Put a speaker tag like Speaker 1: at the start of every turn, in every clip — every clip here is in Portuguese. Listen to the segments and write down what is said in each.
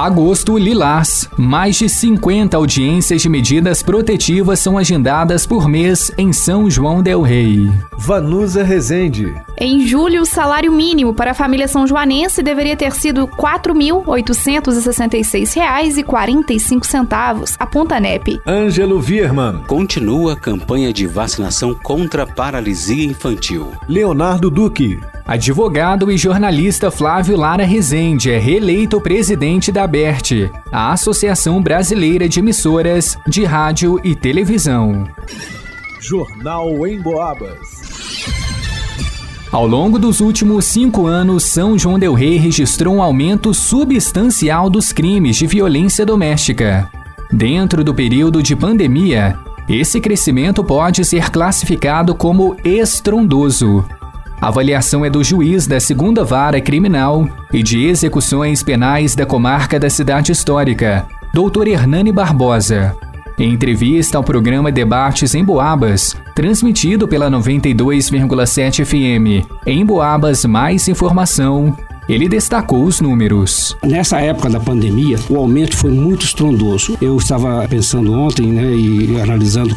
Speaker 1: Agosto Lilás. Mais de 50 audiências de medidas protetivas são agendadas por mês em São João del Rei.
Speaker 2: Vanusa Rezende.
Speaker 3: Em julho, o salário mínimo para a família são joanense deveria ter sido R$ 4.866,45, aponta a NEP.
Speaker 2: Ângelo Vierman.
Speaker 4: Continua a campanha de vacinação contra a paralisia infantil.
Speaker 2: Leonardo Duque.
Speaker 1: Advogado e jornalista Flávio Lara Rezende é reeleito presidente da ABERT, a Associação Brasileira de Emissoras de Rádio e Televisão.
Speaker 2: Jornal em Boabas.
Speaker 1: Ao longo dos últimos cinco anos, São João Del Rei registrou um aumento substancial dos crimes de violência doméstica. Dentro do período de pandemia, esse crescimento pode ser classificado como estrondoso. A avaliação é do juiz da segunda vara criminal e de execuções penais da comarca da cidade histórica, Dr. Hernani Barbosa. Em entrevista ao programa Debates em Boabas, transmitido pela 92,7 FM, em Boabas Mais Informação, ele destacou os números.
Speaker 5: Nessa época da pandemia, o aumento foi muito estrondoso. Eu estava pensando ontem, né, e analisando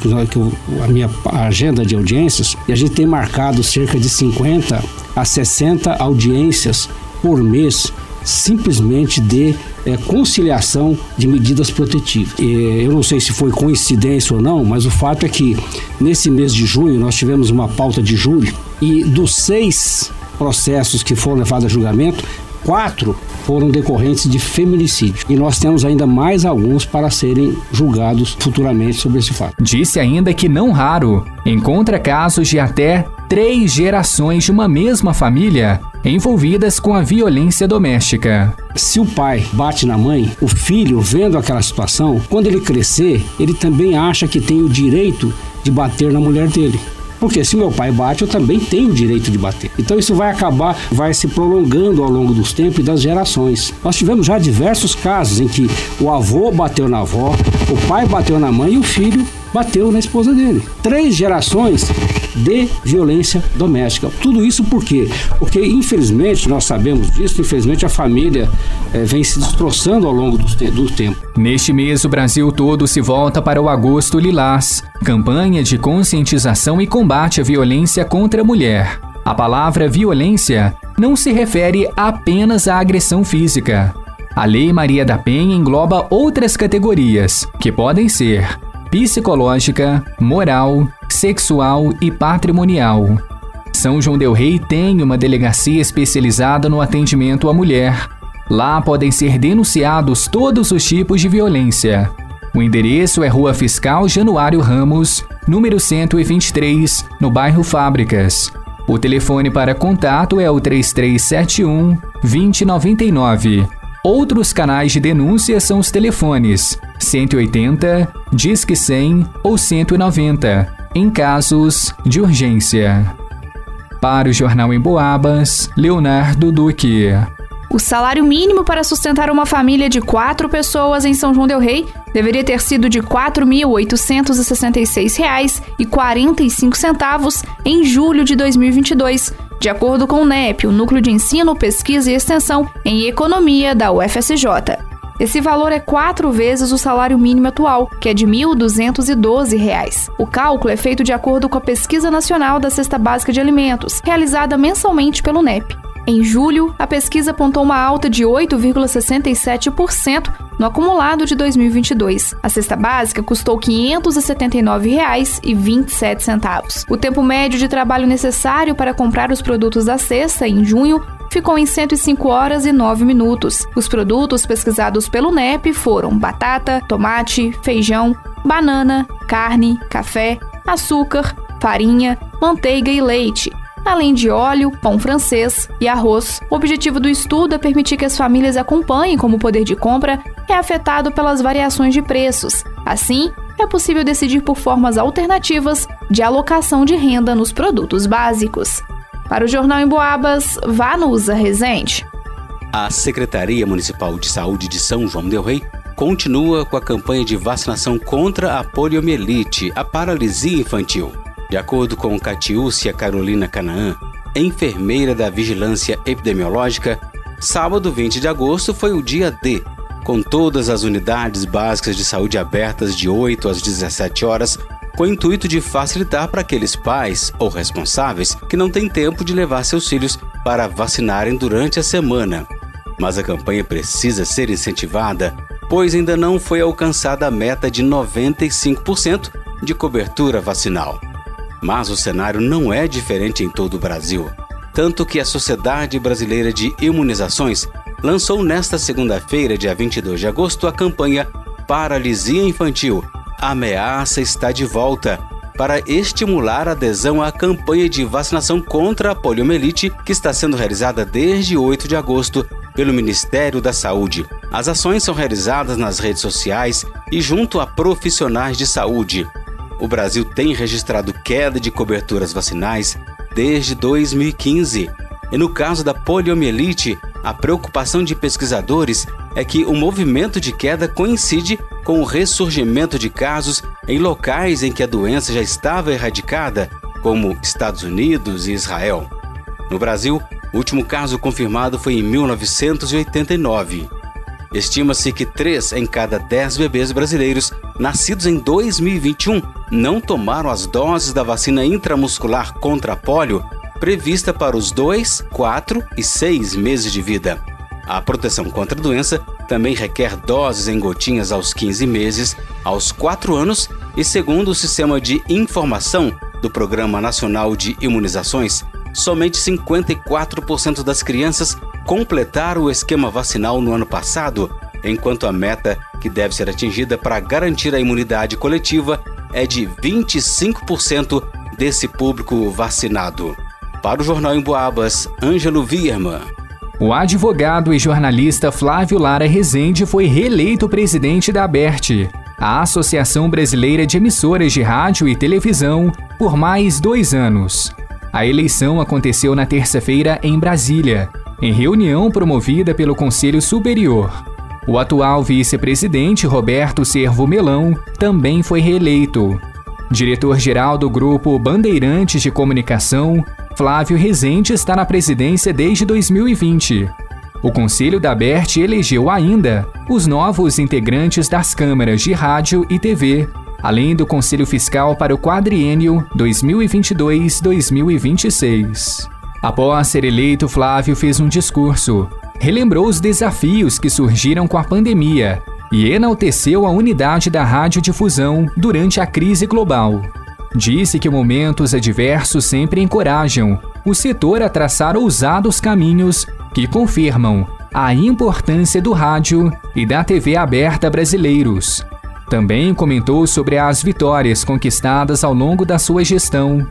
Speaker 5: a minha agenda de audiências, e a gente tem marcado cerca de 50 a 60 audiências por mês simplesmente de é, conciliação de medidas protetivas. E, eu não sei se foi coincidência ou não, mas o fato é que nesse mês de junho nós tivemos uma pauta de julho e dos seis processos que foram levados a julgamento, quatro foram decorrentes de feminicídio. E nós temos ainda mais alguns para serem julgados futuramente sobre esse fato.
Speaker 1: Disse ainda que não raro encontra casos de até três gerações de uma mesma família envolvidas com a violência doméstica.
Speaker 5: Se o pai bate na mãe, o filho, vendo aquela situação, quando ele crescer, ele também acha que tem o direito de bater na mulher dele. Porque se meu pai bate, eu também tenho o direito de bater. Então isso vai acabar, vai se prolongando ao longo dos tempos e das gerações. Nós tivemos já diversos casos em que o avô bateu na avó, o pai bateu na mãe e o filho bateu na esposa dele. Três gerações de violência doméstica. Tudo isso por quê? Porque, infelizmente, nós sabemos disso, infelizmente a família é, vem se destroçando ao longo do, te do tempo.
Speaker 1: Neste mês, o Brasil todo se volta para o Agosto Lilás, campanha de conscientização e combate à violência contra a mulher. A palavra violência não se refere apenas à agressão física. A Lei Maria da Penha engloba outras categorias, que podem ser psicológica, moral, sexual e patrimonial. São João Del Rei tem uma delegacia especializada no atendimento à mulher. Lá podem ser denunciados todos os tipos de violência. O endereço é Rua Fiscal Januário Ramos, número 123, no bairro Fábricas. O telefone para contato é o 3371 2099. Outros canais de denúncia são os telefones 180, Disque 100 ou 190, em casos de urgência. Para o Jornal em Boabas, Leonardo Duque.
Speaker 3: O salário mínimo para sustentar uma família de quatro pessoas em São João Del Rei deveria ter sido de R$ 4.866,45 em julho de 2022, de acordo com o NEP, o Núcleo de Ensino, Pesquisa e Extensão em Economia da UFSJ. Esse valor é quatro vezes o salário mínimo atual, que é de R$ 1.212. O cálculo é feito de acordo com a Pesquisa Nacional da Cesta Básica de Alimentos, realizada mensalmente pelo NEP. Em julho, a pesquisa apontou uma alta de 8,67% no acumulado de 2022. A cesta básica custou R$ 579,27. O tempo médio de trabalho necessário para comprar os produtos da cesta em junho ficou em 105 horas e 9 minutos. Os produtos pesquisados pelo NEP foram batata, tomate, feijão, banana, carne, café, açúcar, farinha, manteiga e leite além de óleo, pão francês e arroz. O objetivo do estudo é permitir que as famílias acompanhem como o poder de compra é afetado pelas variações de preços. Assim, é possível decidir por formas alternativas de alocação de renda nos produtos básicos. Para o Jornal em Boabas, Vanusa Rezende.
Speaker 4: A Secretaria Municipal de Saúde de São João del Rei continua com a campanha de vacinação contra a poliomielite, a paralisia infantil. De acordo com Catiúcia Carolina Canaã, enfermeira da Vigilância Epidemiológica, sábado 20 de agosto foi o dia D, com todas as unidades básicas de saúde abertas de 8 às 17 horas, com o intuito de facilitar para aqueles pais ou responsáveis que não têm tempo de levar seus filhos para vacinarem durante a semana. Mas a campanha precisa ser incentivada, pois ainda não foi alcançada a meta de 95% de cobertura vacinal. Mas o cenário não é diferente em todo o Brasil, tanto que a Sociedade Brasileira de Imunizações lançou nesta segunda-feira, dia 22 de agosto, a campanha Paralisia Infantil. A ameaça está de volta para estimular a adesão à campanha de vacinação contra a poliomielite que está sendo realizada desde 8 de agosto pelo Ministério da Saúde. As ações são realizadas nas redes sociais e junto a profissionais de saúde. O Brasil tem registrado queda de coberturas vacinais desde 2015. E no caso da poliomielite, a preocupação de pesquisadores é que o movimento de queda coincide com o ressurgimento de casos em locais em que a doença já estava erradicada, como Estados Unidos e Israel. No Brasil, o último caso confirmado foi em 1989. Estima-se que 3 em cada 10 bebês brasileiros nascidos em 2021 não tomaram as doses da vacina intramuscular contra a polio prevista para os 2, 4 e 6 meses de vida. A proteção contra a doença também requer doses em gotinhas aos 15 meses, aos 4 anos e, segundo o Sistema de Informação do Programa Nacional de Imunizações, somente 54% das crianças completaram o esquema vacinal no ano passado, enquanto a meta que deve ser atingida para garantir a imunidade coletiva é de 25% desse público vacinado. Para o Jornal em Boabas, Ângelo Vierman.
Speaker 1: O advogado e jornalista Flávio Lara Rezende foi reeleito presidente da ABERT, a Associação Brasileira de Emissoras de Rádio e Televisão, por mais dois anos. A eleição aconteceu na terça-feira em Brasília, em reunião promovida pelo Conselho Superior. O atual vice-presidente Roberto Servo Melão também foi reeleito. Diretor-geral do grupo Bandeirantes de Comunicação, Flávio Rezende está na presidência desde 2020. O Conselho da ABERT elegeu ainda os novos integrantes das câmaras de rádio e TV além do Conselho Fiscal para o quadriênio 2022-2026. Após ser eleito, Flávio fez um discurso, relembrou os desafios que surgiram com a pandemia e enalteceu a unidade da radiodifusão durante a crise global. Disse que momentos adversos sempre encorajam o setor a traçar ousados caminhos que confirmam a importância do rádio e da TV aberta brasileiros. Também comentou sobre as vitórias conquistadas ao longo da sua gestão,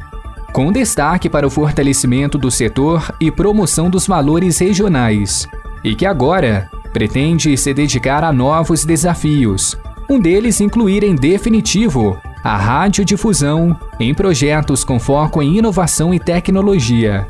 Speaker 1: com destaque para o fortalecimento do setor e promoção dos valores regionais, e que agora pretende se dedicar a novos desafios, um deles incluir em definitivo a radiodifusão em projetos com foco em inovação e tecnologia.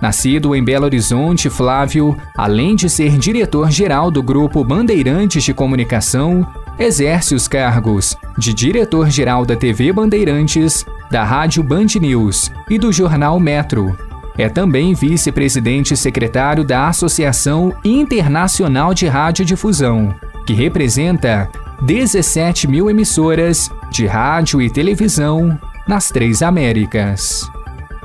Speaker 1: Nascido em Belo Horizonte, Flávio, além de ser diretor-geral do Grupo Bandeirantes de Comunicação, exerce os cargos de diretor-geral da TV Bandeirantes, da Rádio Band News e do jornal Metro. É também vice-presidente secretário da Associação Internacional de Radiodifusão, que representa 17 mil emissoras de rádio e televisão nas três Américas.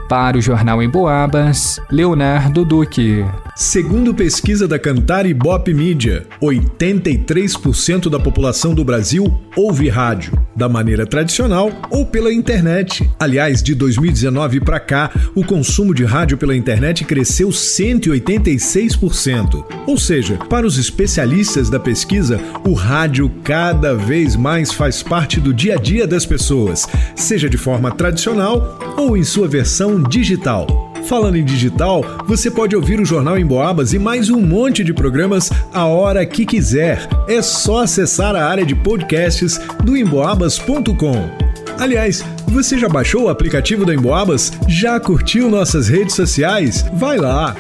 Speaker 1: Para o Jornal em Boabas, Leonardo Duque.
Speaker 2: Segundo pesquisa da Cantar Ibope Mídia, 83% da população do Brasil ouve rádio, da maneira tradicional ou pela internet. Aliás, de 2019 para cá, o consumo de rádio pela internet cresceu 186%. Ou seja, para os especialistas da pesquisa, o rádio cada vez mais faz parte do dia a dia das pessoas, seja de forma tradicional ou em sua versão digital. Falando em digital, você pode ouvir o Jornal em Boabas e mais um monte de programas a hora que quiser. É só acessar a área de podcasts do emboabas.com. Aliás, você já baixou o aplicativo do Emboabas? Já curtiu nossas redes sociais? Vai lá!